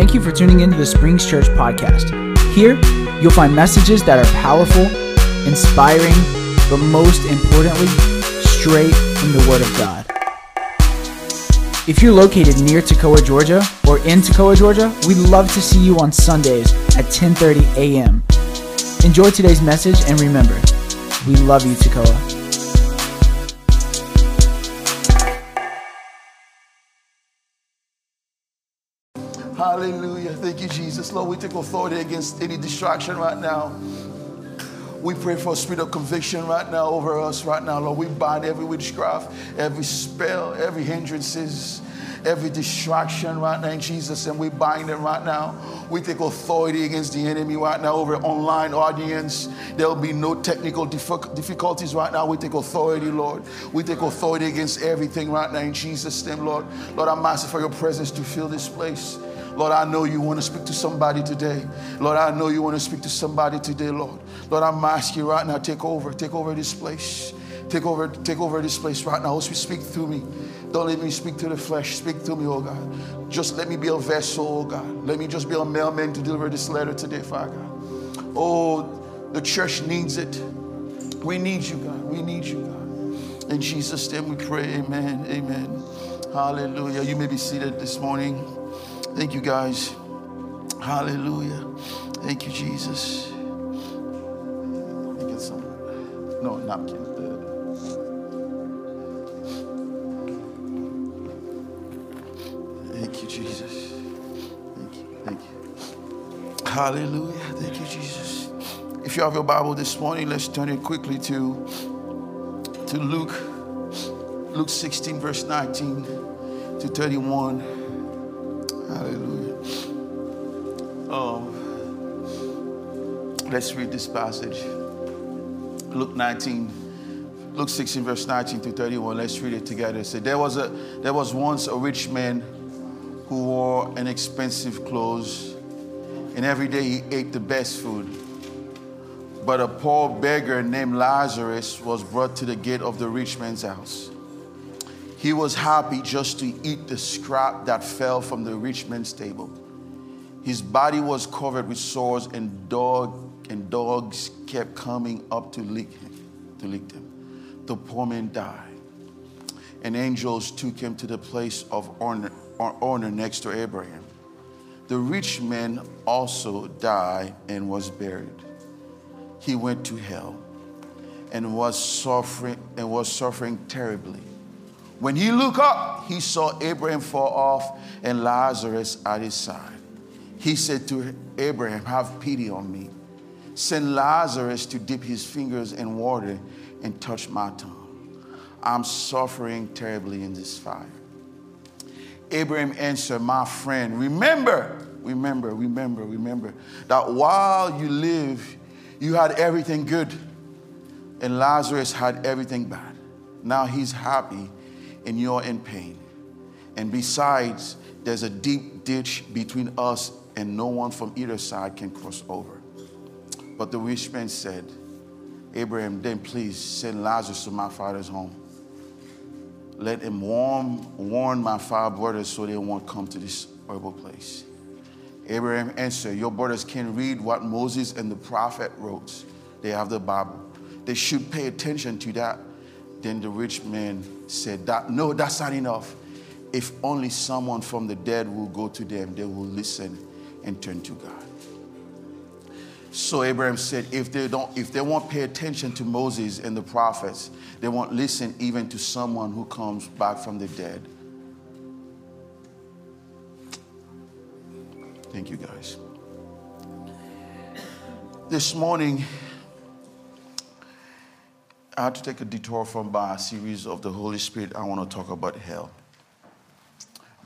Thank you for tuning into the Springs Church podcast. Here, you'll find messages that are powerful, inspiring, but most importantly, straight from the Word of God. If you're located near Toccoa, Georgia, or in Toccoa, Georgia, we'd love to see you on Sundays at 10:30 a.m. Enjoy today's message and remember, we love you, Toccoa. Hallelujah. Thank you, Jesus. Lord, we take authority against any distraction right now. We pray for a spirit of conviction right now over us right now, Lord. We bind every witchcraft, every spell, every hindrances, every distraction right now in Jesus, and we bind them right now. We take authority against the enemy right now over online audience. There will be no technical difficulties right now. We take authority, Lord. We take authority against everything right now in Jesus' name, Lord. Lord, I'm asking for your presence to fill this place. Lord, I know you want to speak to somebody today. Lord, I know you want to speak to somebody today, Lord. Lord, I'm asking you right now, take over, take over this place. Take over, take over this place right now. Holy speak through me. Don't let me speak to the flesh. Speak through me, oh God. Just let me be a vessel, oh God. Let me just be a mailman to deliver this letter today, Father God. Oh, the church needs it. We need you, God. We need you, God. In Jesus' name we pray. Amen. Amen. Hallelujah. You may be seated this morning. Thank you, guys. Hallelujah. Thank you, Jesus. Let me Get some. No, napkin. Thank you, Jesus. Thank you. Thank you. Hallelujah. Thank you, Jesus. If you have your Bible this morning, let's turn it quickly to, to Luke, Luke 16, verse 19 to 31. Let's read this passage. Luke 19, Luke 16, verse 19 to 31. Let's read it together. It said, there was, a, there was once a rich man who wore an expensive clothes, and every day he ate the best food. But a poor beggar named Lazarus was brought to the gate of the rich man's house. He was happy just to eat the scrap that fell from the rich man's table. His body was covered with sores, and dog and dogs kept coming up to lick him, to lick him. The poor man died, and angels took him to the place of honor, honor next to Abraham. The rich man also died and was buried. He went to hell and was suffering and was suffering terribly. When he looked up, he saw Abraham fall off and Lazarus at his side. He said to Abraham, Have pity on me. Send Lazarus to dip his fingers in water and touch my tongue. I'm suffering terribly in this fire. Abraham answered, My friend, remember, remember, remember, remember that while you live, you had everything good, and Lazarus had everything bad. Now he's happy and you're in pain. And besides, there's a deep ditch between us, and no one from either side can cross over. But the rich man said, Abraham, then please send Lazarus to my father's home. Let him warn, warn my five brothers so they won't come to this horrible place. Abraham answered, Your brothers can read what Moses and the prophet wrote. They have the Bible. They should pay attention to that then the rich man said, that, No, that's not enough. If only someone from the dead will go to them, they will listen and turn to God. So Abraham said, if they don't, if they won't pay attention to Moses and the prophets, they won't listen even to someone who comes back from the dead. Thank you, guys. This morning, I had to take a detour from my series of the Holy Spirit. I want to talk about hell.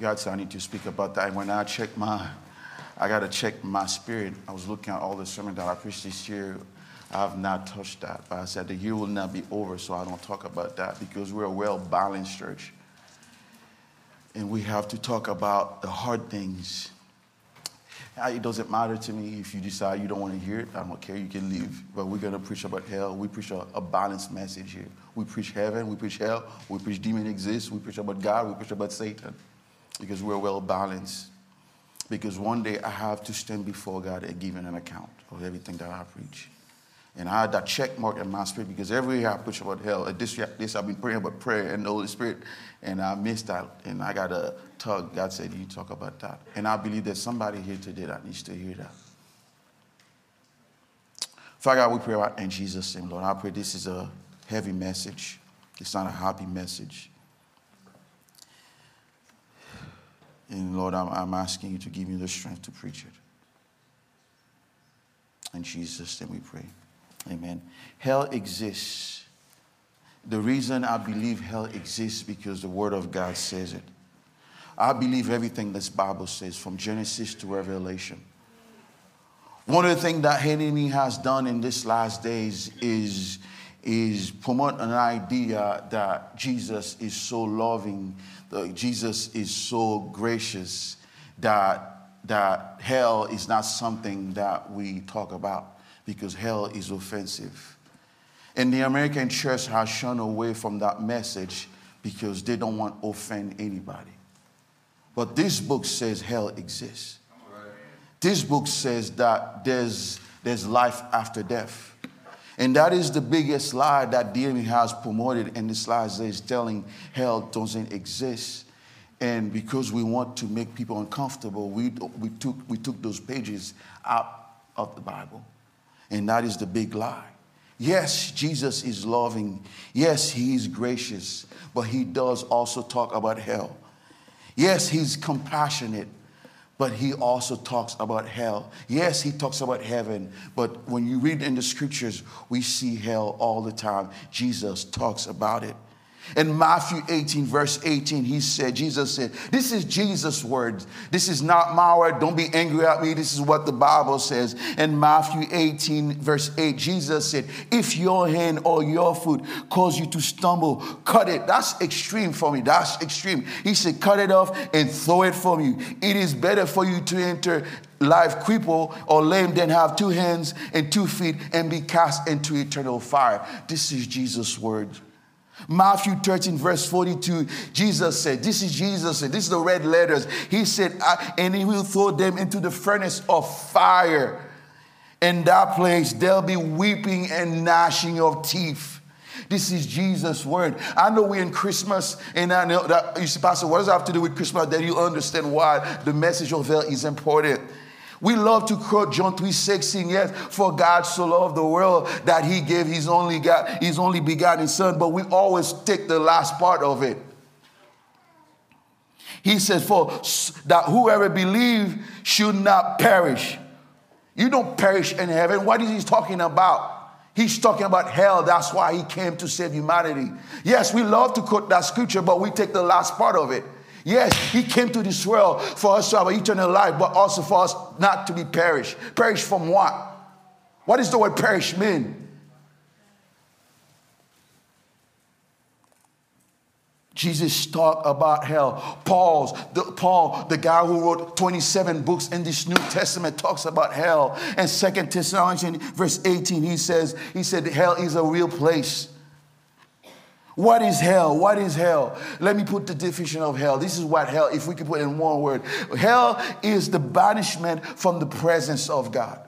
God said I need to speak about that. And when I check my, I got to check my spirit. I was looking at all the sermons that I preached this year. I have not touched that. But I said the year will not be over, so I don't talk about that because we're a well balanced church. And we have to talk about the hard things it doesn't matter to me if you decide you don't want to hear it. I don't care. You can leave. But we're going to preach about hell. We preach a, a, balanced message here. We preach heaven. We preach hell. We preach demon exists. We preach about God. We preach about Satan because we're well balanced. Because one day I have to stand before God and give an account of everything that I preach. And I had that check mark in my spirit because every year I preach about hell. This, this I've been praying about prayer and the Holy Spirit, and I missed out. And I got a tug. God said, You talk about that. And I believe there's somebody here today that needs to hear that. Father God, we pray about in Jesus' name, Lord. I pray this is a heavy message. It's not a happy message. And Lord, I'm, I'm asking you to give me the strength to preach it. In Jesus' name we pray. Amen. Hell exists. The reason I believe hell exists because the Word of God says it. I believe everything this Bible says from Genesis to Revelation. One of the things that enemy has done in this last days is, is promote an idea that Jesus is so loving, that Jesus is so gracious, that, that hell is not something that we talk about because hell is offensive. And the American church has shun away from that message because they don't want to offend anybody. But this book says hell exists. This book says that there's, there's life after death. And that is the biggest lie that the enemy has promoted And this last days, telling hell doesn't exist. And because we want to make people uncomfortable, we, we, took, we took those pages out of the Bible. And that is the big lie. Yes, Jesus is loving. Yes, he is gracious. But he does also talk about hell. Yes, he's compassionate but he also talks about hell. Yes, he talks about heaven, but when you read in the scriptures, we see hell all the time. Jesus talks about it. In Matthew 18, verse 18, he said, Jesus said, This is Jesus' words. This is not my word. Don't be angry at me. This is what the Bible says. In Matthew 18, verse 8, Jesus said, If your hand or your foot cause you to stumble, cut it. That's extreme for me. That's extreme. He said, Cut it off and throw it from you. It is better for you to enter life crippled or lame than have two hands and two feet and be cast into eternal fire. This is Jesus' word. Matthew 13, verse 42, Jesus said, This is Jesus said, this is the red letters. He said, and he will throw them into the furnace of fire. In that place, there'll be weeping and gnashing of teeth. This is Jesus' word. I know we're in Christmas, and I know that you see, Pastor, what does that have to do with Christmas? Then you understand why the message of hell is important. We love to quote John 3:16, yes, for God so loved the world that he gave his only God, his only begotten son, but we always take the last part of it. He says, For that whoever believe should not perish. You don't perish in heaven. What is he talking about? He's talking about hell. That's why he came to save humanity. Yes, we love to quote that scripture, but we take the last part of it. Yes, he came to this world for us to have eternal life, but also for us not to be perished. Perish from what? What does the word perish mean? Jesus talked about hell. Paul's, the, Paul, the guy who wrote 27 books in this New Testament, talks about hell. And Second Thessalonians, verse 18, he says, he said, hell is a real place. What is hell? What is hell? Let me put the definition of hell. This is what hell, if we could put in one word. Hell is the banishment from the presence of God.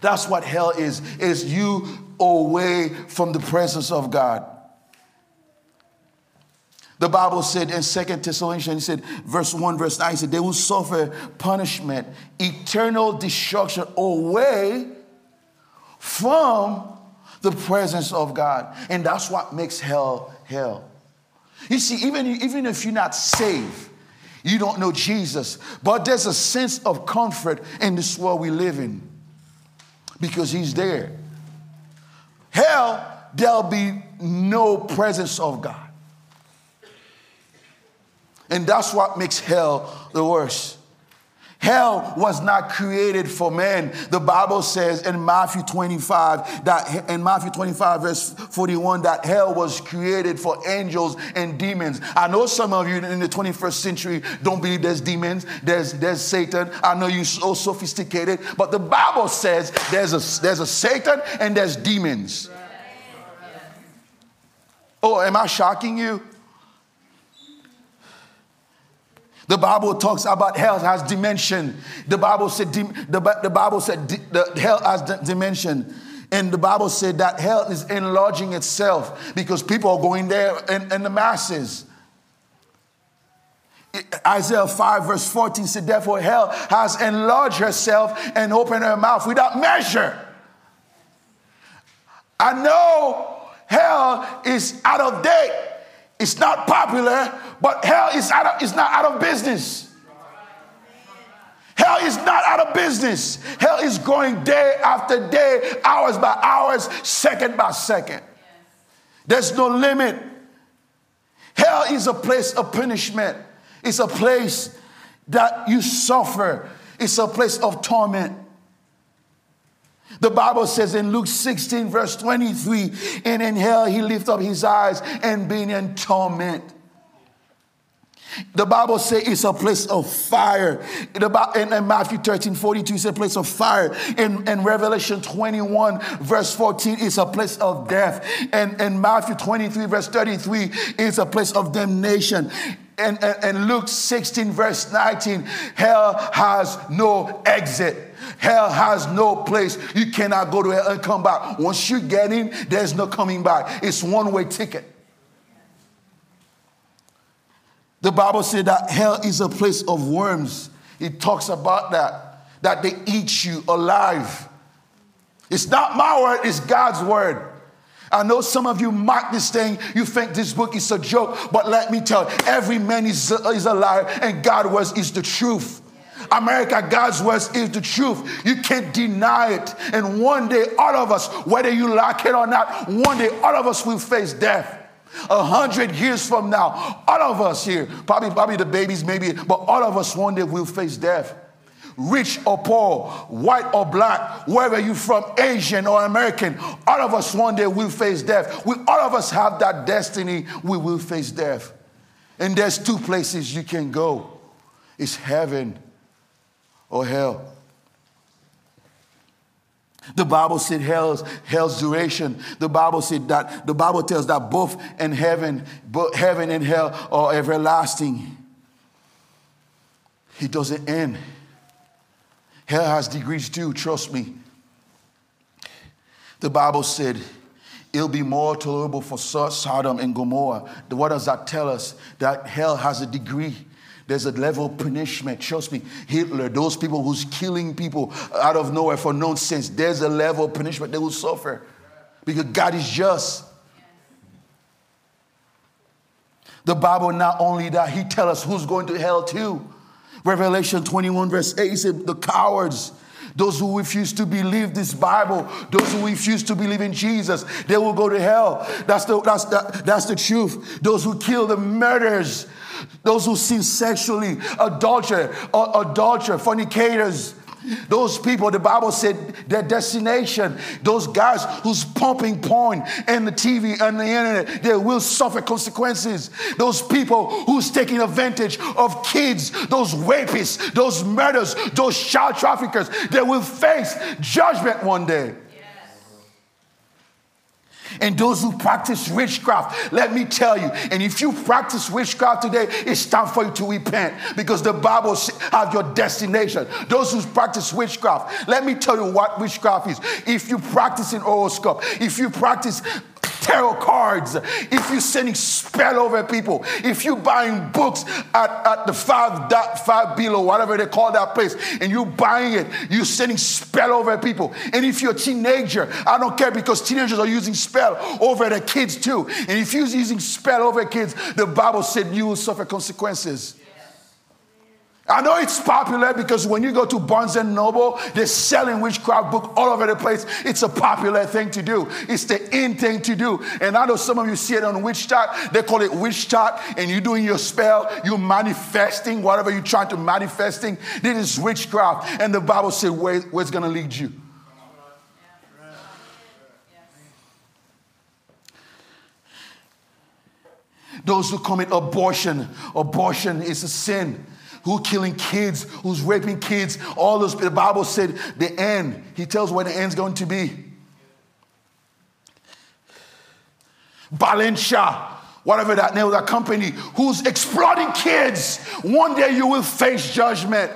That's what hell is, is you away from the presence of God. The Bible said in Second Thessalonians, he said, verse 1, verse 9, he said, they will suffer punishment, eternal destruction away from the presence of God. And that's what makes hell hell. You see, even, even if you're not saved, you don't know Jesus, but there's a sense of comfort in this world we live in because He's there. Hell, there'll be no presence of God. And that's what makes hell the worst. Hell was not created for men. The Bible says in Matthew 25 that in Matthew 25 verse 41 that hell was created for angels and demons. I know some of you in the 21st century don't believe there's demons, there's there's Satan. I know you're so sophisticated, but the Bible says there's a there's a Satan and there's demons. Oh, am I shocking you? The Bible talks about hell has dimension. The Bible said the, the Bible said the hell has dimension. And the Bible said that hell is enlarging itself because people are going there in, in the masses. Isaiah 5, verse 14 said, Therefore, hell has enlarged herself and opened her mouth without measure. I know hell is out of date. It's not popular, but hell is, out of, is not out of business. Hell is not out of business. Hell is going day after day, hours by hours, second by second. There's no limit. Hell is a place of punishment, it's a place that you suffer, it's a place of torment. The Bible says in Luke 16, verse 23, and in hell he lift up his eyes and being in torment. The Bible says it's a place of fire. In, in Matthew 13, 42, it's a place of fire. In, in Revelation 21, verse 14, it's a place of death. And in Matthew 23, verse 33, it's a place of damnation. And, and, and Luke 16, verse 19, hell has no exit. Hell has no place. You cannot go to hell and come back. Once you get in, there's no coming back. It's one way ticket. The Bible said that hell is a place of worms. It talks about that, that they eat you alive. It's not my word, it's God's word. I know some of you mock this thing. You think this book is a joke, but let me tell you, every man is, is a liar, and God's word is the truth. America, God's word is the truth. You can't deny it. And one day, all of us, whether you like it or not, one day, all of us will face death. A hundred years from now, all of us here, probably, probably the babies, maybe, but all of us one day will face death. Rich or poor, white or black, wherever you're from, Asian or American, all of us one day will face death. We all of us have that destiny, we will face death. And there's two places you can go. It's heaven or hell. The Bible said hell's, hell's duration. The Bible said that the Bible tells that both in heaven, both heaven and hell are everlasting. It doesn't end. Hell has degrees too, trust me. The Bible said it'll be more tolerable for Sodom and Gomorrah. What does that tell us? That hell has a degree. There's a level of punishment. Trust me, Hitler, those people who's killing people out of nowhere for nonsense, there's a level of punishment they will suffer because God is just. The Bible, not only that, He tell us who's going to hell too. Revelation 21, verse 8, he said, The cowards, those who refuse to believe this Bible, those who refuse to believe in Jesus, they will go to hell. That's the, that's the, that's the truth. Those who kill the murderers, those who sin sexually, adulterer, adulterer, fornicators, those people, the Bible said their destination, those guys who's pumping porn and the TV and the internet, they will suffer consequences. Those people who's taking advantage of kids, those rapists, those murders, those child traffickers, they will face judgment one day and those who practice witchcraft. Let me tell you, and if you practice witchcraft today, it's time for you to repent because the Bible have your destination. Those who practice witchcraft, let me tell you what witchcraft is. If you practice an horoscope, if you practice tarot cards, if you're sending spell over people, if you're buying books at, at the five dot five below, whatever they call that place, and you're buying it, you're sending spell over people. And if you're a teenager, I don't care because teenagers are using spell over their kids too. And if you're using spell over kids, the Bible said you will suffer consequences. I know it's popular because when you go to Barnes and Noble, they're selling witchcraft book all over the place. It's a popular thing to do. It's the in thing to do. And I know some of you see it on WitchChat. They call it WitchChat, and you're doing your spell. You're manifesting whatever you're trying to manifesting. This is witchcraft, and the Bible says where, where it's going to lead you. Those who commit abortion, abortion is a sin who killing kids, who's raping kids, all those. The Bible said the end. He tells where the end's going to be. Balenciaga, whatever that name of that company, who's exploiting kids, one day you will face judgment.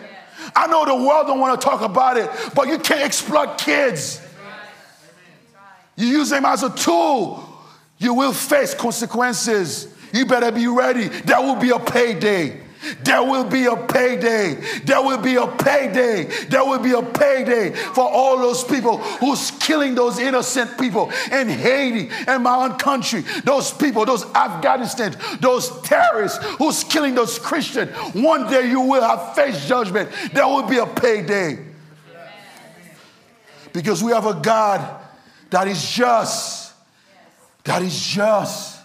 I know the world don't want to talk about it, but you can't exploit kids. You use them as a tool, you will face consequences. You better be ready. There will be a payday. There will be a payday. There will be a payday. There will be a payday for all those people who's killing those innocent people in Haiti and my own country. Those people, those Afghanistan, those terrorists who's killing those Christians. One day you will have face judgment. There will be a payday. Because we have a God that is just. That is just.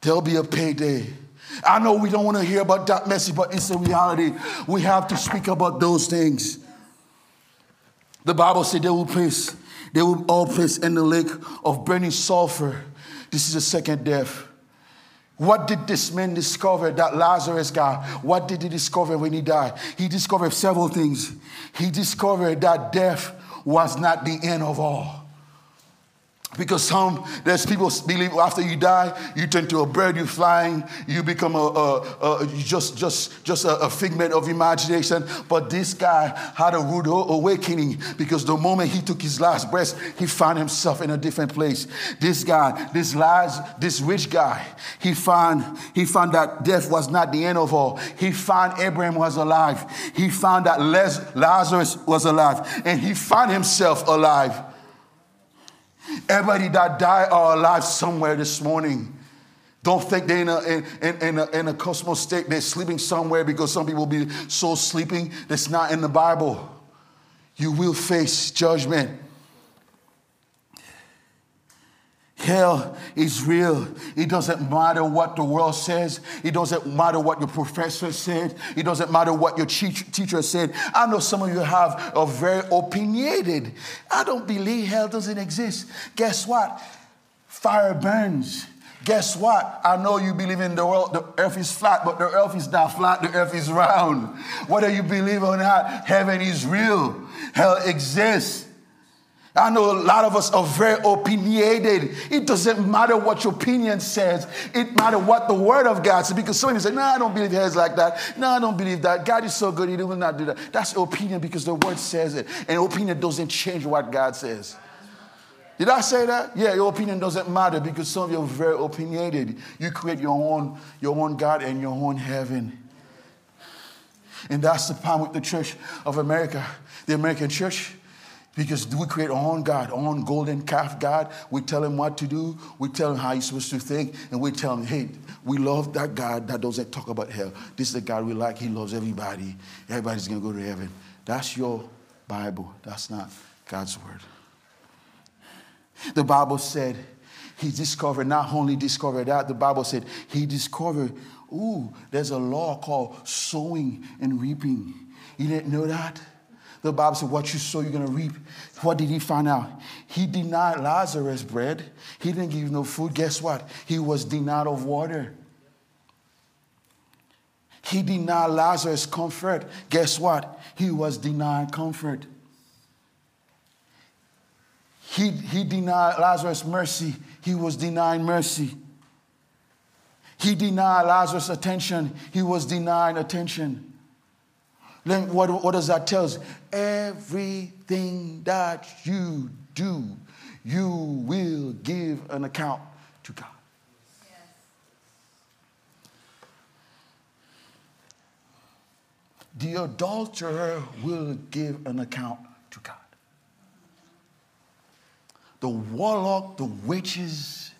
There'll be a payday. I know we don't want to hear about that message, but it's a reality. We have to speak about those things. The Bible said they will place, they will all place in the lake of burning sulfur. This is the second death. What did this man discover, that Lazarus guy? What did he discover when he died? He discovered several things. He discovered that death was not the end of all. Because some, there's people believe after you die, you turn to a bird, you're flying, you become a, a, a just, just, just a, a, figment of imagination. But this guy had a rude awakening because the moment he took his last breath, he found himself in a different place. This guy, this last, this rich guy, he found, he found that death was not the end of all. He found Abraham was alive. He found that Lazarus was alive, and he found himself alive. Everybody that died are alive somewhere this morning. Don't think they're in a, in, in, a, in a cosmos state. They're sleeping somewhere because some people will be so sleeping. That's not in the Bible. You will face judgment. Hell is real. It doesn't matter what the world says. It doesn't matter what your professor said. It doesn't matter what your teacher said. I know some of you have a very opinionated. I don't believe hell doesn't exist. Guess what? Fire burns. Guess what? I know you believe in the world, the earth is flat, but the earth is not flat, the earth is round. Whether you believe or not, heaven is real. Hell exists. I know a lot of us are very opinionated. It doesn't matter what your opinion says. It matters what the word of God says. Because some of you say, no, I don't believe it's like that. No, I don't believe that. God is so good, he will not do that. That's opinion because the word says it. And opinion doesn't change what God says. Did I say that? Yeah, your opinion doesn't matter because some of you are very opinionated. You create your own, your own God and your own heaven. And that's the problem with the church of America, the American church. Because we create our own God, our own golden calf God. We tell him what to do. We tell him how he's supposed to think. And we tell him, hey, we love that God that doesn't talk about hell. This is the God we like. He loves everybody. Everybody's going to go to heaven. That's your Bible. That's not God's word. The Bible said he discovered, not only discovered that, the Bible said he discovered, ooh, there's a law called sowing and reaping. You didn't know that? The Bible said, What you sow, you're going to reap. What did he find out? He denied Lazarus bread. He didn't give no food. Guess what? He was denied of water. He denied Lazarus comfort. Guess what? He was denied comfort. He, he denied Lazarus mercy. He was denied mercy. He denied Lazarus attention. He was denied attention. Then what, what does that tell us? Everything that you do, you will give an account to God. The adulterer will give an account to God. The warlock, the witches,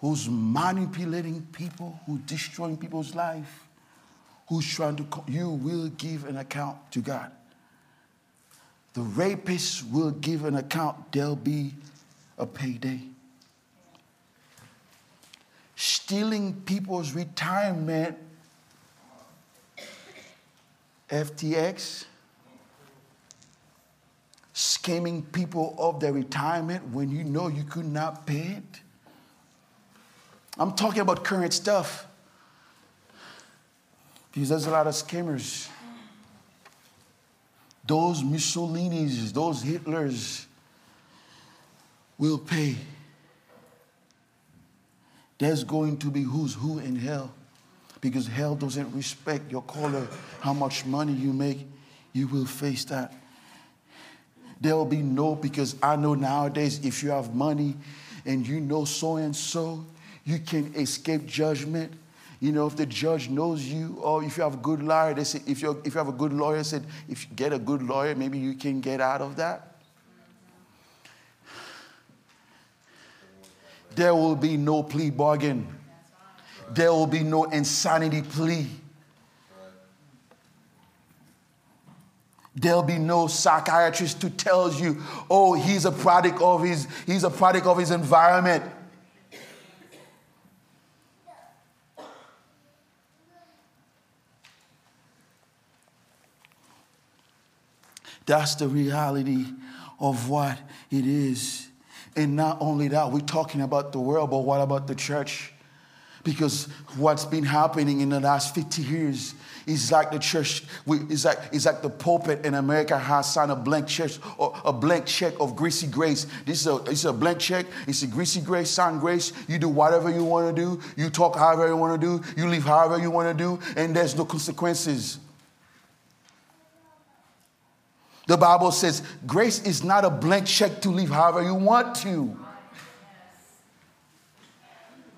who's manipulating people, who's destroying people's life, who's trying to, you will give an account to God. The rapist will give an account, there'll be a payday. Stealing people's retirement, FTX, scamming people of their retirement when you know you could not pay it. I'm talking about current stuff. Because there's a lot of scammers. Those Mussolinis, those Hitlers will pay. There's going to be who's who in hell because hell doesn't respect your color, how much money you make. You will face that. There will be no, because I know nowadays if you have money and you know so and so, you can escape judgment. You know, if the judge knows you, or if you have a good lawyer, they say if, you if you have a good lawyer, said if you get a good lawyer, maybe you can get out of that. There will be no plea bargain. There will be no insanity plea. There'll be no psychiatrist to tells you, oh, he's a product of his, he's a product of his environment. That's the reality of what it is. And not only that, we're talking about the world, but what about the church? Because what's been happening in the last 50 years is like the church, it's like, it's like the pulpit in America has signed a blank check or a blank check of greasy grace. This is a, is a blank check. It's a greasy grace, signed grace. You do whatever you want to do. You talk however you want to do. You live however you want to do. And there's no consequences. The Bible says grace is not a blank check to live however you want to.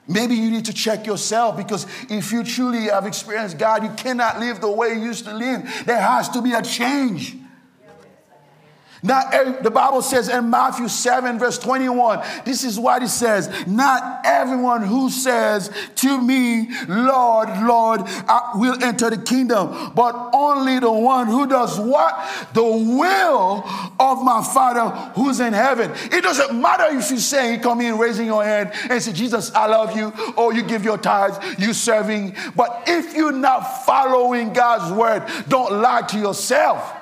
Maybe you need to check yourself because if you truly have experienced God, you cannot live the way you used to live. There has to be a change. Not the Bible says in Matthew 7, verse 21, this is what it says Not everyone who says to me, Lord, Lord, I will enter the kingdom, but only the one who does what? The will of my Father who's in heaven. It doesn't matter if you say, come in raising your hand and say, Jesus, I love you, or you give your tithes, you serving. But if you're not following God's word, don't lie to yourself.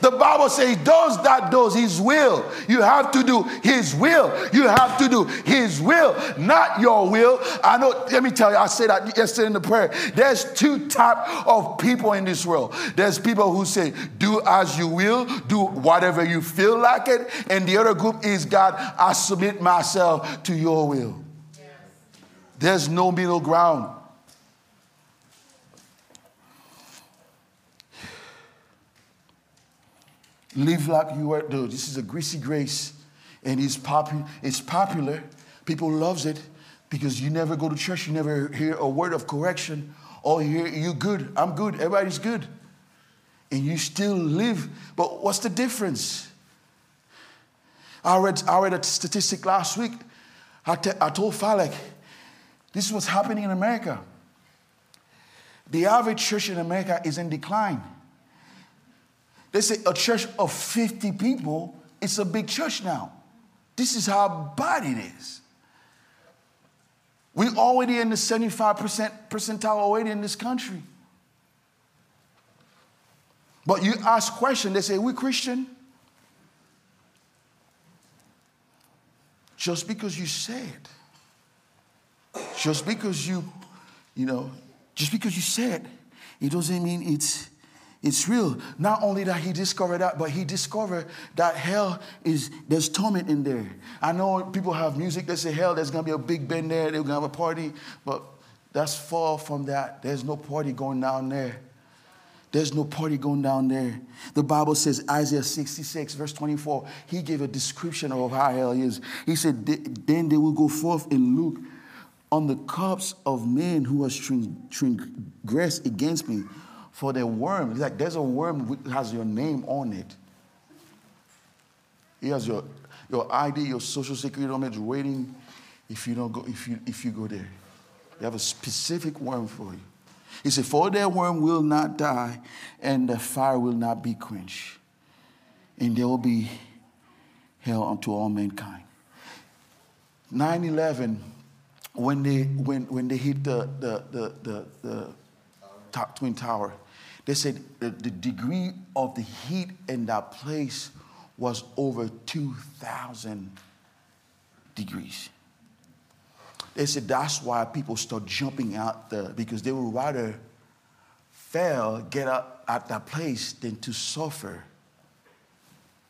The Bible says, does that does his will. You have to do his will. You have to do his will, not your will. I know, let me tell you, I said that yesterday in the prayer. There's two type of people in this world. There's people who say, do as you will, do whatever you feel like it. And the other group is, God, I submit myself to your will. There's no middle ground. Live like you are. Dude, this is a greasy grace, and it's, popu- it's popular. People loves it because you never go to church, you never hear a word of correction. Oh, you you good, I'm good, everybody's good. And you still live. But what's the difference? I read, I read a statistic last week. I, te- I told Falek, this is what's happening in America. The average church in America is in decline. They say a church of 50 people, it's a big church now. This is how bad it is. We're already in the 75% percentile already in this country. But you ask question, they say, we Christian? Just because you say it, just because you, you know, just because you said it, it doesn't mean it's it's real. Not only that he discovered that, but he discovered that hell is there's torment in there. I know people have music, that say hell, there's gonna be a big band there, they're gonna have a party, but that's far from that. There's no party going down there. There's no party going down there. The Bible says, Isaiah 66, verse 24, he gave a description of how hell is. He said, Then they will go forth and look on the cups of men who have transgressed against me for the worm. It's like there's a worm that has your name on it. He has your, your ID, your social security number waiting if you don't go, if you if you go there. They have a specific worm for you. He said, For their worm will not die, and the fire will not be quenched. And there will be hell unto all mankind. 9-11, when they when when they hit the the the the, the top twin tower, they said the, the degree of the heat in that place was over 2,000 degrees. They said that's why people start jumping out there because they would rather fail, get up at that place than to suffer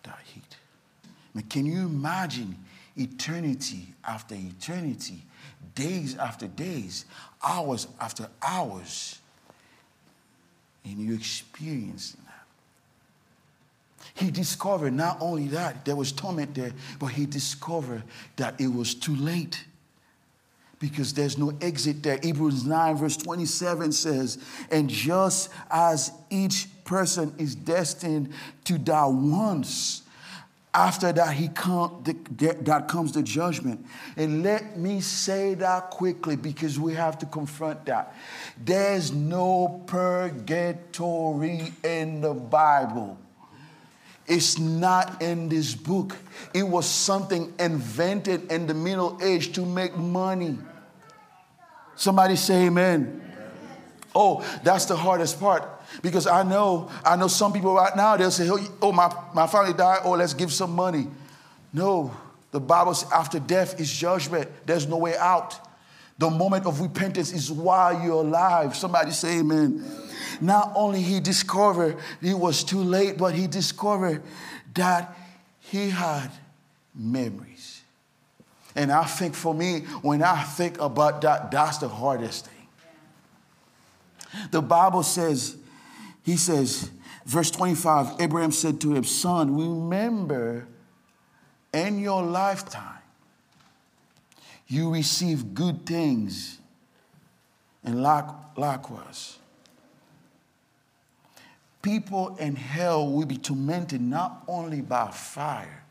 that heat. I mean, can you imagine eternity after eternity days after days, hours after hours, and you experience that. He discovered not only that there was torment there, but he discovered that it was too late because there's no exit there. Hebrews 9, verse 27 says, And just as each person is destined to die once, after that he come, that comes the judgment. And let me say that quickly because we have to confront that. There's no purgatory in the bible. It's not in this book. It was something invented in the middle age to make money. Somebody say amen. Oh that's the hardest part because I know, I know some people right now, they'll say, oh, my, my family died, oh, let's give some money. No, the Bible says after death is judgment. There's no way out. The moment of repentance is while you're alive. Somebody say amen. Not only he discovered it was too late, but he discovered that he had memories. And I think for me, when I think about that, that's the hardest thing. The Bible says he says, verse 25 Abraham said to him, Son, remember in your lifetime you receive good things, and likewise. People in hell will be tormented not only by fire,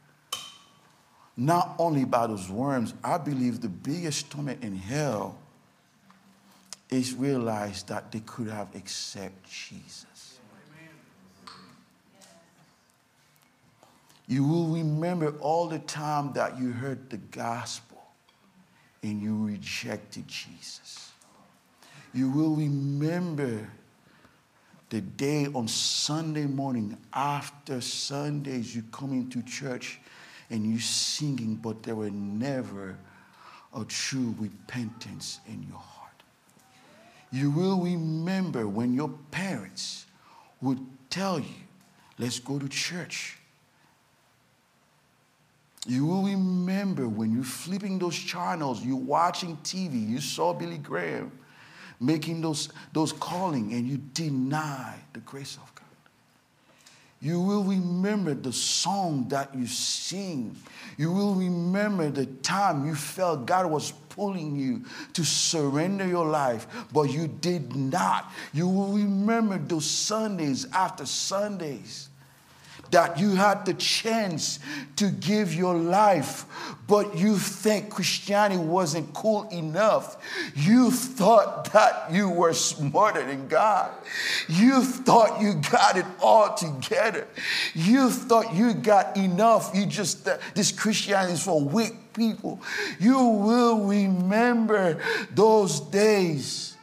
not only by those worms. I believe the biggest torment in hell is realize that they could have accepted Jesus. You will remember all the time that you heard the gospel and you rejected Jesus. You will remember the day on Sunday morning after Sundays you come into church and you singing, but there were never a true repentance in your heart. You will remember when your parents would tell you, let's go to church. You will remember when you're flipping those channels, you're watching TV, you saw Billy Graham making those, those calling and you deny the grace of God. You will remember the song that you sing. You will remember the time you felt God was pulling you to surrender your life, but you did not. You will remember those Sundays after Sundays that you had the chance to give your life, but you think Christianity wasn't cool enough. You thought that you were smarter than God. You thought you got it all together. You thought you got enough. You just, this Christianity is for weak people. You will remember those days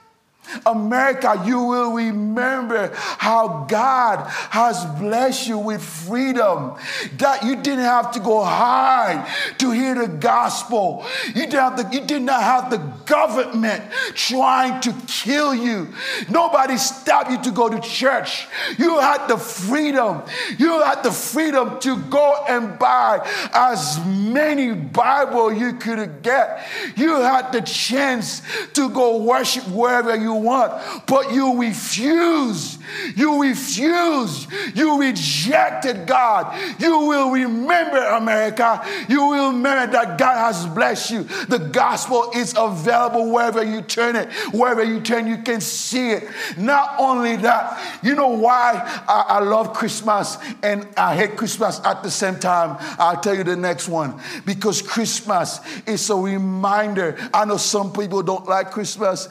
America, you will remember how God has blessed you with freedom. That you didn't have to go hide to hear the gospel. You didn't have to, you did not have the government trying to kill you. Nobody stopped you to go to church. You had the freedom. You had the freedom to go and buy as many Bible you could get. You had the chance to go worship wherever you want, but you refuse. You refuse. You rejected God. You will remember, America. You will remember that God has blessed you. The gospel is available wherever you turn it. Wherever you turn, you can see it. Not only that, you know why I, I love Christmas and I hate Christmas at the same time? I'll tell you the next one. Because Christmas is a reminder. I know some people don't like Christmas.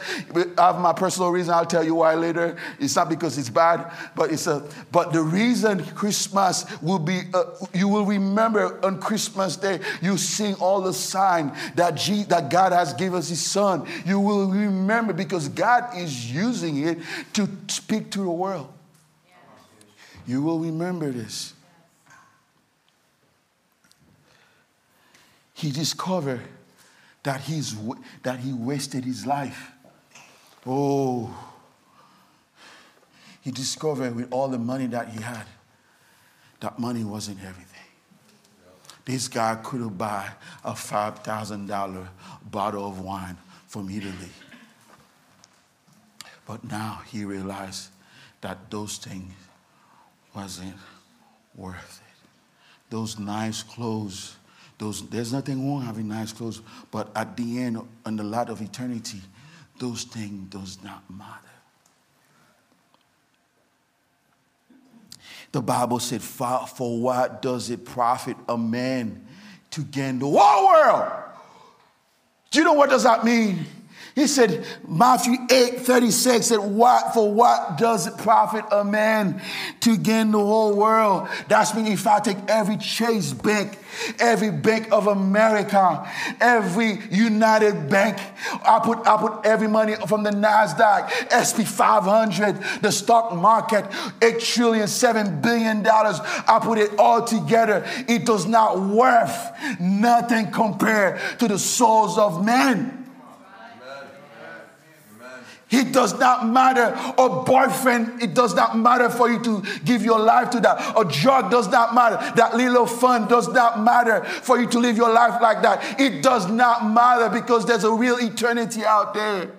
I have my personal reason. I'll tell you why later. It's not because it's bad, but it's a. But the reason Christmas will be, uh, you will remember on Christmas Day, you sing all the sign that G, that God has given us His Son. You will remember because God is using it to speak to the world. You will remember this. He discovered that he's that he wasted his life Oh, he discovered with all the money that he had, that money wasn't everything. This guy couldn't buy a $5,000 bottle of wine from Italy. But now he realized that those things wasn't worth it. Those nice clothes, those, there's nothing wrong having nice clothes, but at the end, on the light of eternity, those things does not matter. The Bible said, for, what does it profit a man to gain the whole world? Do you know what does that mean? He said, Matthew 8 36 said, What for what does it profit a man to gain the whole world? That's meaning if I take every Chase Bank, every Bank of America, every United Bank, I put I put every money from the NASDAQ, SP 500, the stock market, 8 trillion, 7 billion dollars. I put it all together. It does not worth nothing compared to the souls of men. It does not matter. A boyfriend, it does not matter for you to give your life to that. A drug does not matter. That little fun does not matter for you to live your life like that. It does not matter because there's a real eternity out there.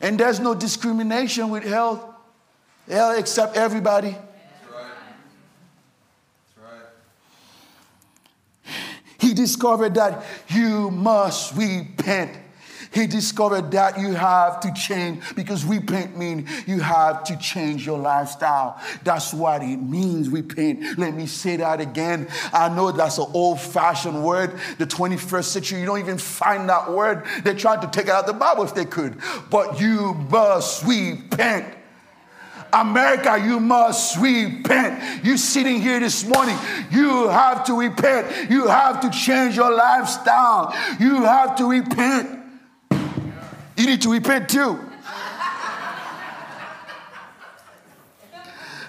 And there's no discrimination with health. Hell accept everybody. That's right. That's right. He discovered that you must repent he discovered that you have to change because repent means you have to change your lifestyle. That's what it means, repent. Let me say that again. I know that's an old fashioned word. The 21st century, you don't even find that word. They're trying to take it out of the Bible if they could. But you must repent. America, you must repent. You sitting here this morning, you have to repent. You have to change your lifestyle. You have to repent. You need to repent too.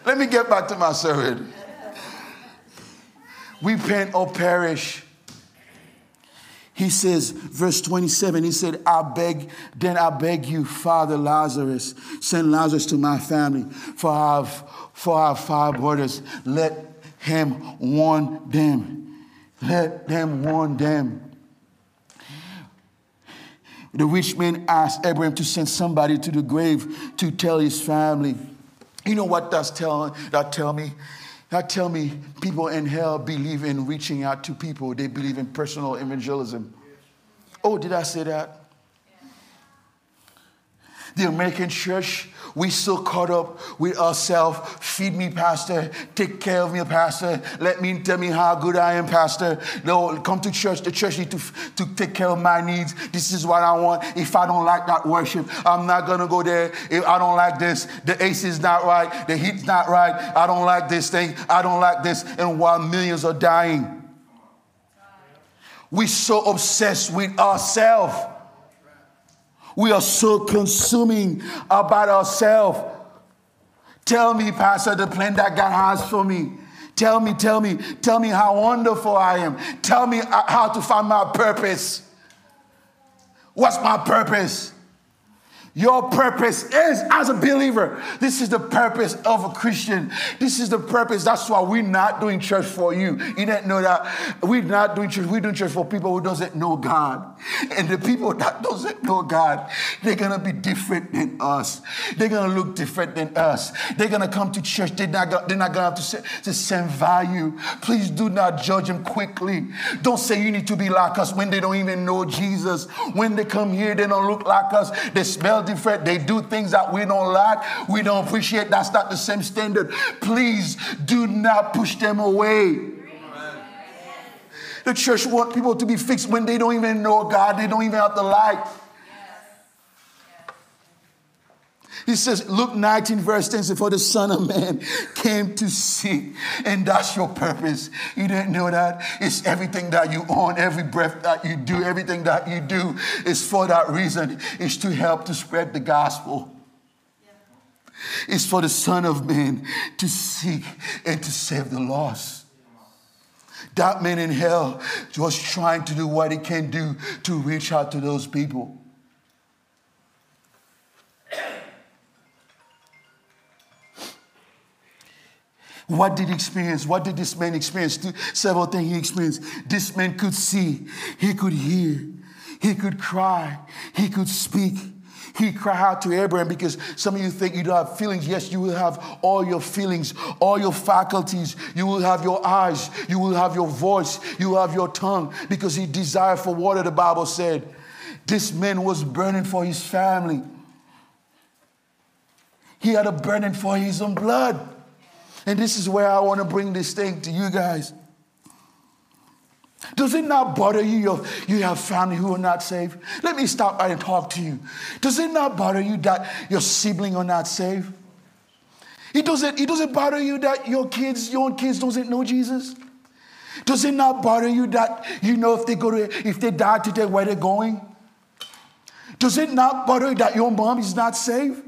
Let me get back to my sermon. Repent or perish. He says, verse 27, he said, I beg, then I beg you, Father Lazarus, send Lazarus to my family, for I have, for have five brothers. Let him warn them. Let them warn them the rich man asked Abraham to send somebody to the grave to tell his family. You know what that's telling? That tell me? That tell me people in hell believe in reaching out to people. They believe in personal evangelism. Oh, did I say that? The American church we so caught up with ourselves. Feed me, Pastor. Take care of me, Pastor. Let me tell me how good I am, Pastor. No, come to church. The church need to, to take care of my needs. This is what I want. If I don't like that worship, I'm not gonna go there. If I don't like this, the AC is not right, the heat's not right. I don't like this thing. I don't like this. And while millions are dying, we so obsessed with ourselves. We are so consuming about ourselves. Tell me, Pastor, the plan that God has for me. Tell me, tell me, tell me how wonderful I am. Tell me uh, how to find my purpose. What's my purpose? Your purpose is as a believer. This is the purpose of a Christian. This is the purpose. That's why we're not doing church for you. You didn't know that. We're not doing church. We're doing church for people who doesn't know God. And the people that doesn't know God, they're gonna be different than us. They're gonna look different than us. They're gonna come to church. They're not, they're not gonna have to say, the same value. Please do not judge them quickly. Don't say you need to be like us when they don't even know Jesus. When they come here, they don't look like us. They smell different. They do things that we don't like, we don't appreciate. That's not the same standard. Please do not push them away. The church want people to be fixed when they don't even know God, they don't even have the light. He says, Luke 19, verse 10 says, For the Son of Man came to seek, and that's your purpose. You didn't know that? It's everything that you own, every breath that you do, everything that you do is for that reason. It's to help to spread the gospel. It's for the Son of Man to seek and to save the lost. That man in hell was trying to do what he can do to reach out to those people. What did he experience? What did this man experience? Several things he experienced. This man could see, he could hear, he could cry, he could speak. He cried out to Abraham because some of you think you don't have feelings. Yes, you will have all your feelings, all your faculties. You will have your eyes, you will have your voice, you will have your tongue because he desired for water, the Bible said. This man was burning for his family. He had a burning for his own blood. And this is where I want to bring this thing to you guys. Does it not bother you? You have family who are not saved. Let me stop and talk to you. Does it not bother you that your sibling are not saved? It doesn't, it doesn't bother you that your kids, your own kids doesn't know Jesus? Does it not bother you that you know if they go to if they die today where they're going? Does it not bother you that your mom is not saved?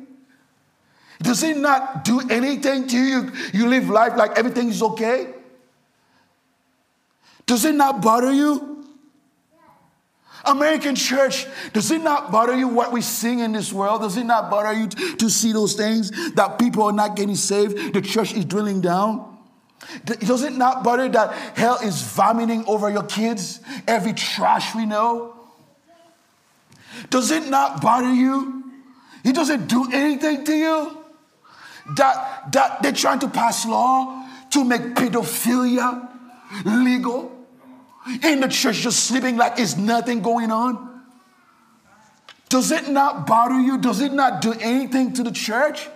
Does it not do anything to you? You live life like everything is okay? Does it not bother you? American church, does it not bother you what we sing in this world? Does it not bother you to see those things that people are not getting saved? The church is drilling down? Does it not bother that hell is vomiting over your kids? Every trash we know? Does it not bother you? He doesn't do anything to you? That, that they're trying to pass law to make pedophilia legal? in the church just sleeping like it's nothing going on? Does it not bother you? Does it not do anything to the church?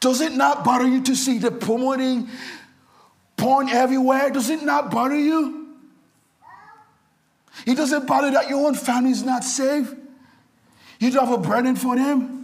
Does it not bother you to see the promoting porn everywhere? Does it not bother you? It doesn't bother that your own family is not safe. You don't have a burden for them.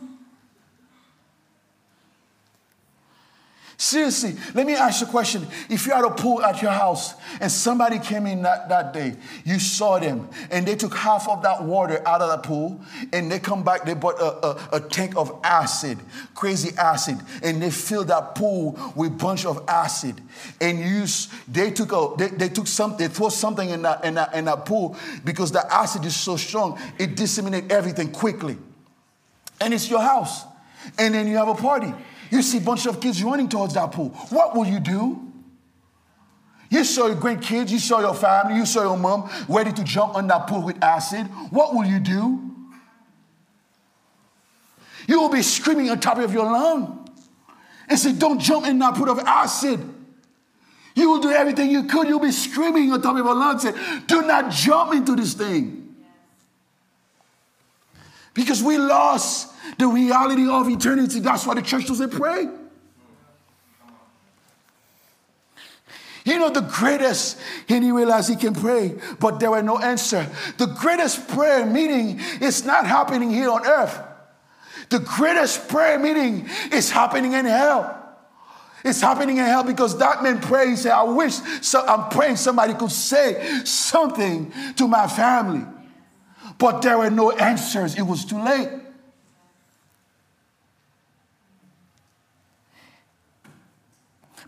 Seriously, let me ask you a question. If you had a pool at your house and somebody came in that, that day, you saw them and they took half of that water out of the pool and they come back, they bought a, a, a tank of acid, crazy acid, and they filled that pool with bunch of acid. And you, they took a, they, they took some, they threw something in that, in, that, in that pool because the acid is so strong, it disseminates everything quickly. And it's your house. And then you have a party you see a bunch of kids running towards that pool. What will you do? You saw your great kids, you saw your family, you saw your mom ready to jump on that pool with acid. What will you do? You will be screaming on top of your lung and say, Don't jump in that pool of acid. You will do everything you could. You'll be screaming on top of your lungs and say, Do not jump into this thing. Because we lost the reality of eternity. That's why the church doesn't pray. You know, the greatest, and he realized he can pray, but there were no answer. The greatest prayer meeting is not happening here on earth. The greatest prayer meeting is happening in hell. It's happening in hell because that man prayed. Said, I wish so I'm praying somebody could say something to my family. But there were no answers. It was too late.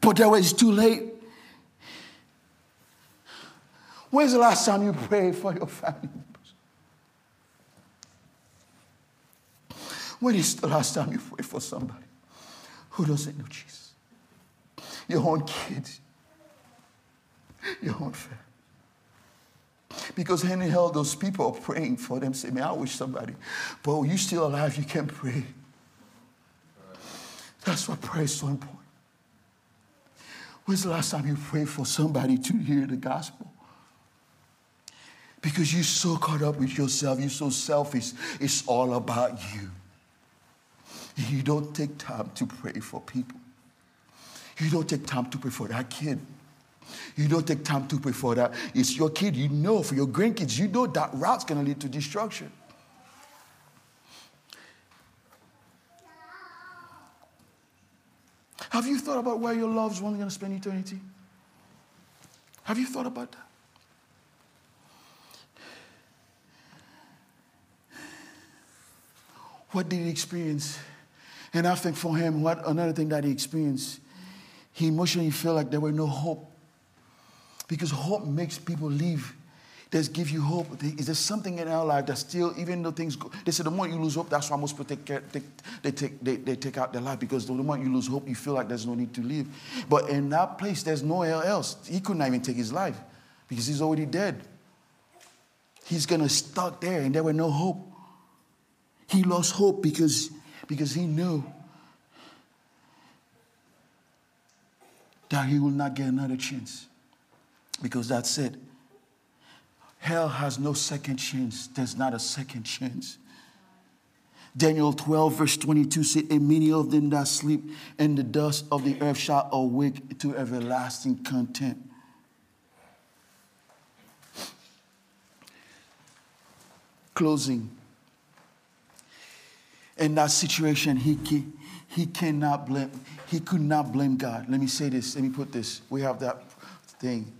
But there was too late. When's the last time you prayed for your family members? When is the last time you prayed for somebody who doesn't know Jesus? Your own kids, your own family. Because in hell, those people praying for them, say, Man, I wish somebody, but you're still alive, you can pray. That's why prayer is so important. When's the last time you prayed for somebody to hear the gospel? Because you're so caught up with yourself, you're so selfish, it's all about you. You don't take time to pray for people. You don't take time to pray for that kid. You don't take time to pray for that. It's your kid. You know, for your grandkids, you know that route's going to lead to destruction. Have you thought about where your loved ones going to spend eternity? Have you thought about that? What did he experience? And I think for him, what another thing that he experienced, he emotionally felt like there were no hope. Because hope makes people live Just give you hope. Is there something in our life that still, even though things go, they say the more you lose hope, that's why most people take, care, take they, take, they, they take out their life because the more you lose hope, you feel like there's no need to live. But in that place, there's nowhere else. He couldn't even take his life because he's already dead. He's gonna stuck there, and there were no hope. He lost hope because, because he knew that he will not get another chance. Because that's it. Hell has no second chance. There's not a second chance. Daniel 12, verse 22 said, And many of them that sleep in the dust of the earth shall awake to everlasting content. Closing. In that situation, he, he cannot blame, he could not blame God. Let me say this, let me put this. We have that thing.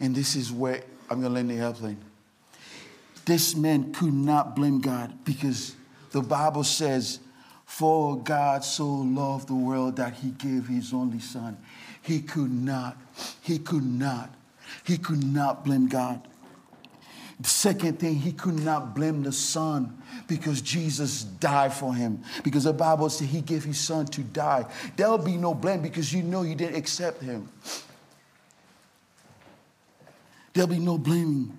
And this is where I'm going to land the airplane. This man could not blame God because the Bible says, For God so loved the world that he gave his only son. He could not, he could not, he could not blame God. The second thing, he could not blame the son because Jesus died for him. Because the Bible says he gave his son to die. There'll be no blame because you know you didn't accept him. There'll be no blaming.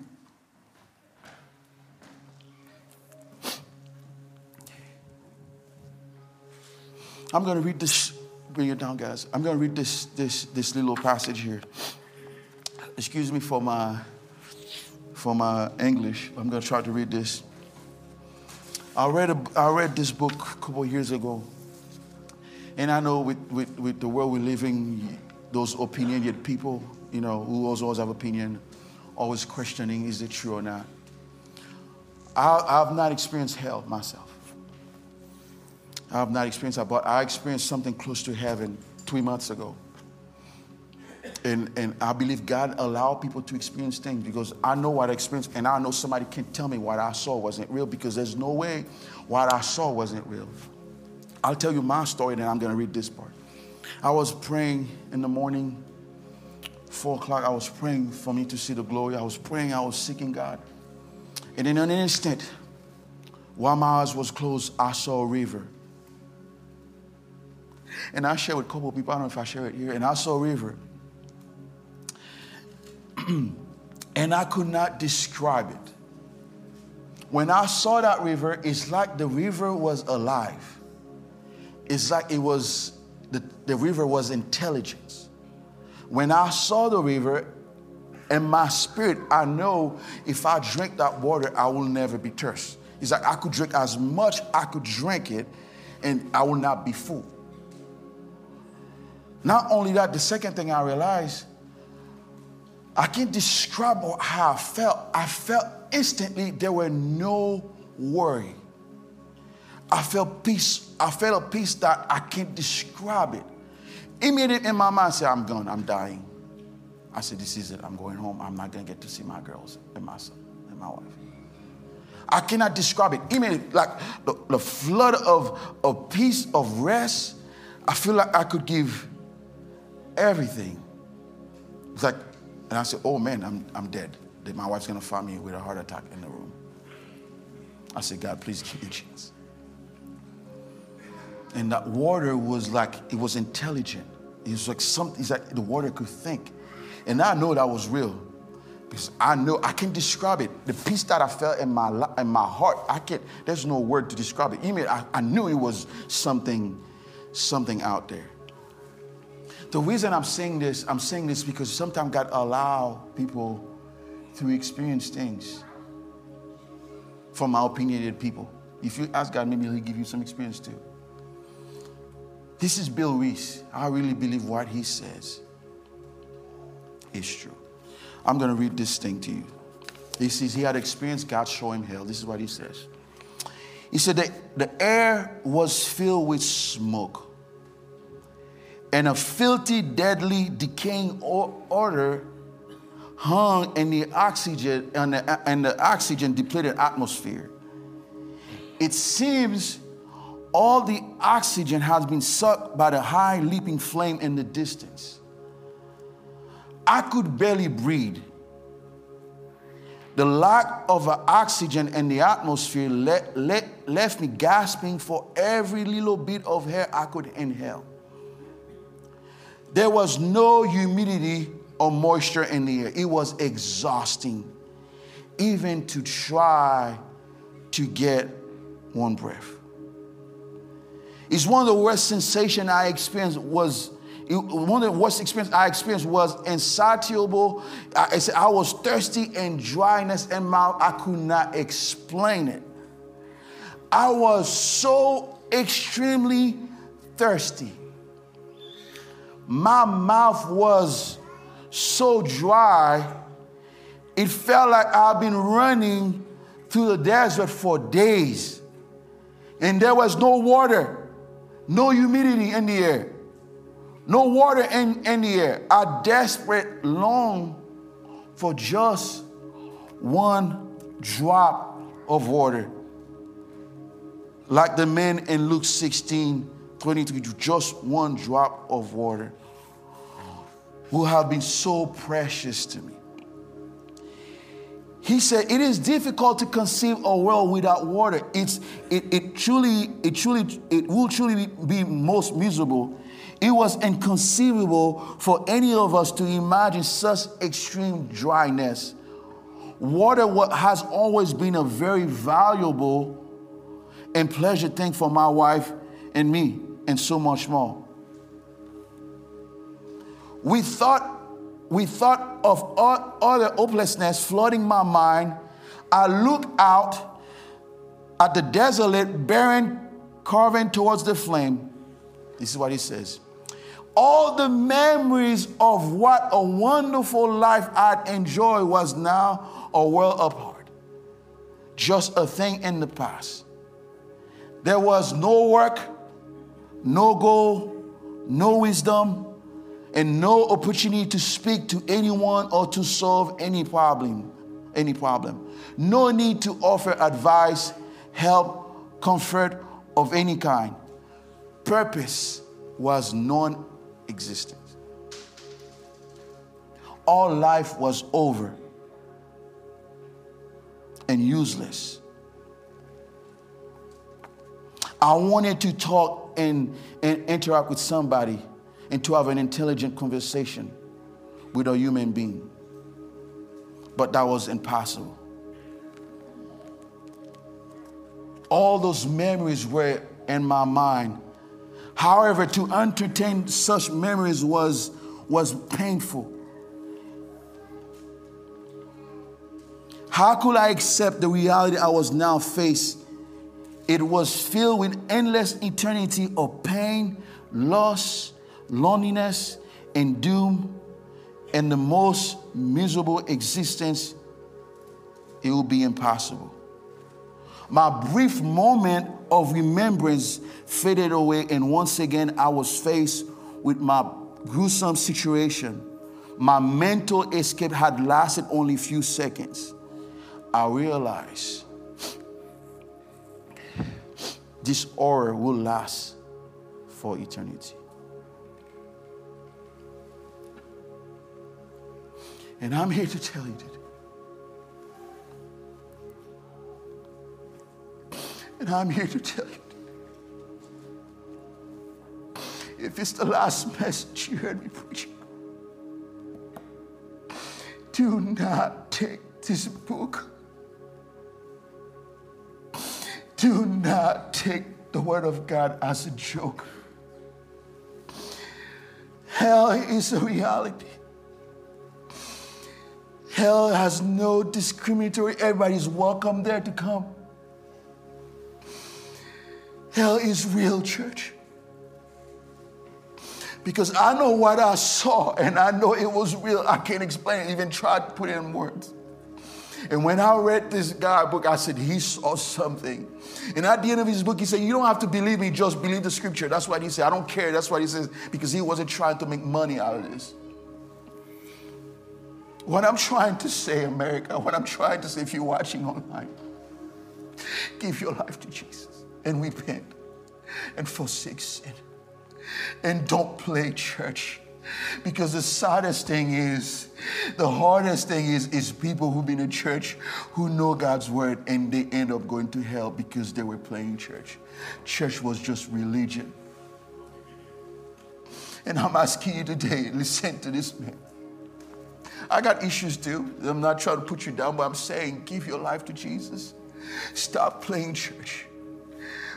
I'm going to read this. Bring it down, guys. I'm going to read this, this, this little passage here. Excuse me for my, for my English. I'm going to try to read this. I read, a, I read this book a couple years ago. And I know with, with, with the world we're living, those opinionated people, you know, who always, have opinion, always questioning, is it true or not? I, I've not experienced hell myself. I have not experienced that, but I experienced something close to heaven three months ago. And, and I believe God allowed people to experience things because I know what I experienced, and I know somebody can tell me what I saw wasn't real because there's no way what I saw wasn't real. I'll tell you my story, and then I'm going to read this part. I was praying in the morning, four o'clock. I was praying for me to see the glory. I was praying, I was seeking God. And in an instant, while my eyes was closed, I saw a river. And I shared with a couple of people, I don't know if I share it here, and I saw a river. and I could not describe it. When I saw that river, it's like the river was alive. It's like it was, the, the river was intelligence. When I saw the river, in my spirit, I know if I drink that water, I will never be thirsty. It's like I could drink as much I could drink it, and I will not be full. Not only that, the second thing I realized, I can't describe how I felt. I felt instantly there were no worry. I felt peace. I felt a peace that I can't describe it. Immediately in my mind, I said, I'm gone, I'm dying. I said, This is it. I'm going home. I'm not going to get to see my girls and my son and my wife. I cannot describe it. Immediately, like the, the flood of, of peace, of rest, I feel like I could give everything. It's like, and I said, oh man, I'm, I'm dead. My wife's gonna find me with a heart attack in the room. I said, God, please give me a chance. And that water was like, it was intelligent. It was like something, it's like the water could think. And I know that was real. Because I know I can describe it. The peace that I felt in my in my heart, I can't, there's no word to describe it. Even I, I knew it was something, something out there. The reason I'm saying this, I'm saying this because sometimes God allow people to experience things from my opinionated people. If you ask God, maybe He'll give you some experience too. This is Bill Wiese. I really believe what he says is true. I'm going to read this thing to you. He says he had experienced God show him hell. This is what he says. He said that the air was filled with smoke and a filthy, deadly, decaying odor hung in the oxygen and the, and the oxygen depleted atmosphere. It seems all the oxygen has been sucked by the high leaping flame in the distance. I could barely breathe. The lack of oxygen in the atmosphere le- le- left me gasping for every little bit of air I could inhale. There was no humidity or moisture in the air. It was exhausting, even to try to get one breath. It's one of the worst sensations I experienced was one of the worst experience I experienced was insatiable. I, said I was thirsty and dryness in mouth. I could not explain it. I was so extremely thirsty. My mouth was so dry, it felt like I've been running through the desert for days. And there was no water, no humidity in the air no water in, in the air. I desperate long for just one drop of water. Like the men in Luke 16, 23, just one drop of water who have been so precious to me. He said, It is difficult to conceive a world without water. It's, it, it truly, it truly, it will truly be most miserable it was inconceivable for any of us to imagine such extreme dryness. Water has always been a very valuable and pleasure thing for my wife and me, and so much more. We thought, we thought of all other hopelessness flooding my mind. I look out at the desolate, barren carving towards the flame. This is what he says all the memories of what a wonderful life I'd enjoyed was now a world apart. Just a thing in the past. There was no work, no goal, no wisdom, and no opportunity to speak to anyone or to solve any problem. Any problem. No need to offer advice, help, comfort of any kind. Purpose was non-existent All life was over and useless. I wanted to talk and, and interact with somebody and to have an intelligent conversation with a human being. But that was impossible. All those memories were in my mind However, to entertain such memories was, was painful. How could I accept the reality I was now faced? It was filled with endless eternity of pain, loss, loneliness, and doom, and the most miserable existence. It would be impossible. My brief moment of remembrance faded away, and once again I was faced with my gruesome situation. My mental escape had lasted only a few seconds. I realized this horror will last for eternity. And I'm here to tell you today And I'm here to tell you if it's the last message you heard me preaching, do not take this book. Do not take the Word of God as a joke. Hell is a reality. Hell has no discriminatory, everybody's welcome there to come. Hell is real, church. Because I know what I saw and I know it was real. I can't explain it, even try to put in words. And when I read this guy book, I said, he saw something. And at the end of his book, he said, You don't have to believe me, just believe the scripture. That's what he said. I don't care. That's what he says, because he wasn't trying to make money out of this. What I'm trying to say, America, what I'm trying to say, if you're watching online, give your life to Jesus and repent and forsake sin. And don't play church. Because the saddest thing is, the hardest thing is, is people who've been in church who know God's word and they end up going to hell because they were playing church. Church was just religion. And I'm asking you today, listen to this man. I got issues too. I'm not trying to put you down, but I'm saying give your life to Jesus. Stop playing church.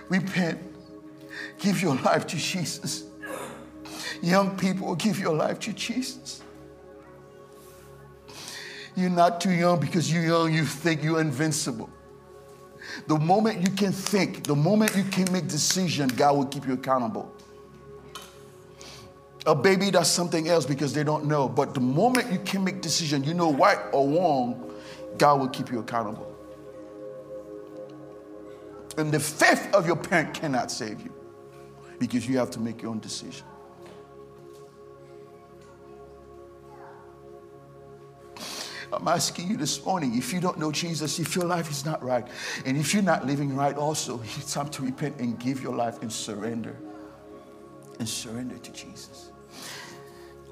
Repent. Give your life to Jesus. Young people, give your life to Jesus. You're not too young because you're young, you think you're invincible. The moment you can think, the moment you can make decision, God will keep you accountable. A baby does something else because they don't know. But the moment you can make decision, you know right or wrong, God will keep you accountable. And the faith of your parent cannot save you because you have to make your own decision. I'm asking you this morning if you don't know Jesus, if your life is not right, and if you're not living right, also, it's time to repent and give your life and surrender. And surrender to Jesus.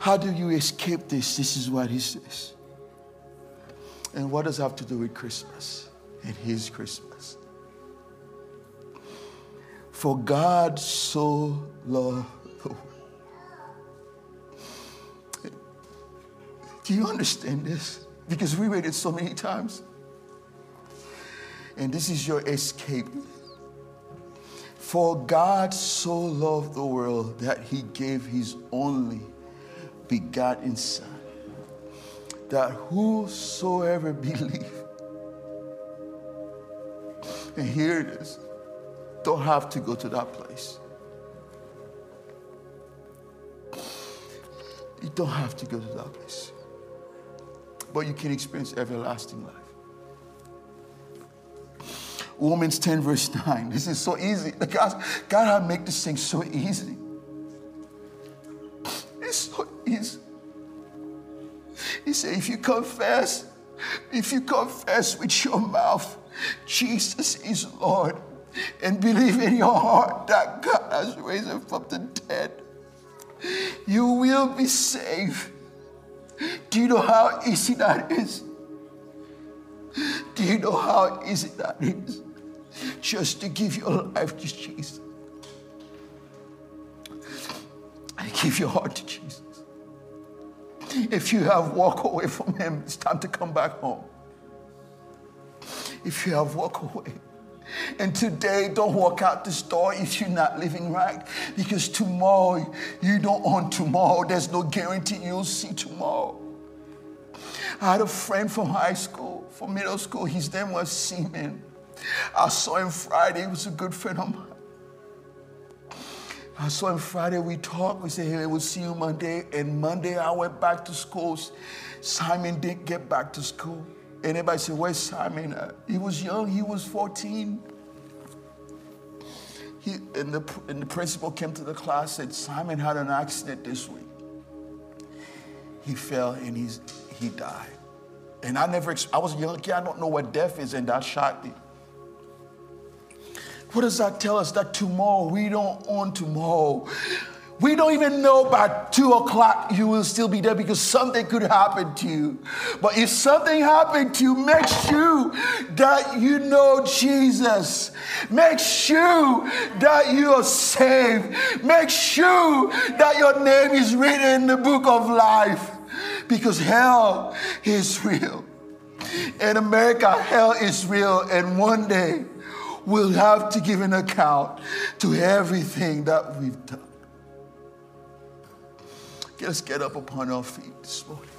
How do you escape this? This is what he says. And what does that have to do with Christmas and his Christmas? For God so loved the world. Do you understand this? Because we read it so many times. And this is your escape. For God so loved the world that he gave his only begotten Son, that whosoever believe, and here it is, don't have to go to that place. You don't have to go to that place but you can experience everlasting life. Romans 10, verse 9. This is so easy. God, God had make this thing so easy. It's so easy. He said, if you confess, if you confess with your mouth, Jesus is Lord, and believe in your heart that God has raised him from the dead, you will be saved. Do you know how easy that is? Do you know how easy that is? Just to give your life to Jesus. And give your heart to Jesus. If you have walked away from Him, it's time to come back home. If you have walked away, and today, don't walk out the store if you're not living right, because tomorrow, you don't own tomorrow. There's no guarantee you'll see tomorrow. I had a friend from high school, from middle school. His name was Simon. I saw him Friday. He was a good friend of mine. I saw him Friday. We talked. We said, hey, we'll see you Monday. And Monday, I went back to school. Simon didn't get back to school. Anybody said, Where's Simon? Uh, he was young, he was 14. He, and, the, and the principal came to the class and said, Simon had an accident this week. He fell and he's, he died. And I never, I was young kid, I don't know what death is, and that shocked me. What does that tell us? That tomorrow, we don't own tomorrow. We don't even know by two o'clock you will still be there because something could happen to you. But if something happened to you, make sure that you know Jesus. Make sure that you are saved. Make sure that your name is written in the book of life because hell is real. In America, hell is real, and one day we'll have to give an account to everything that we've done. Let's get up upon our feet this morning.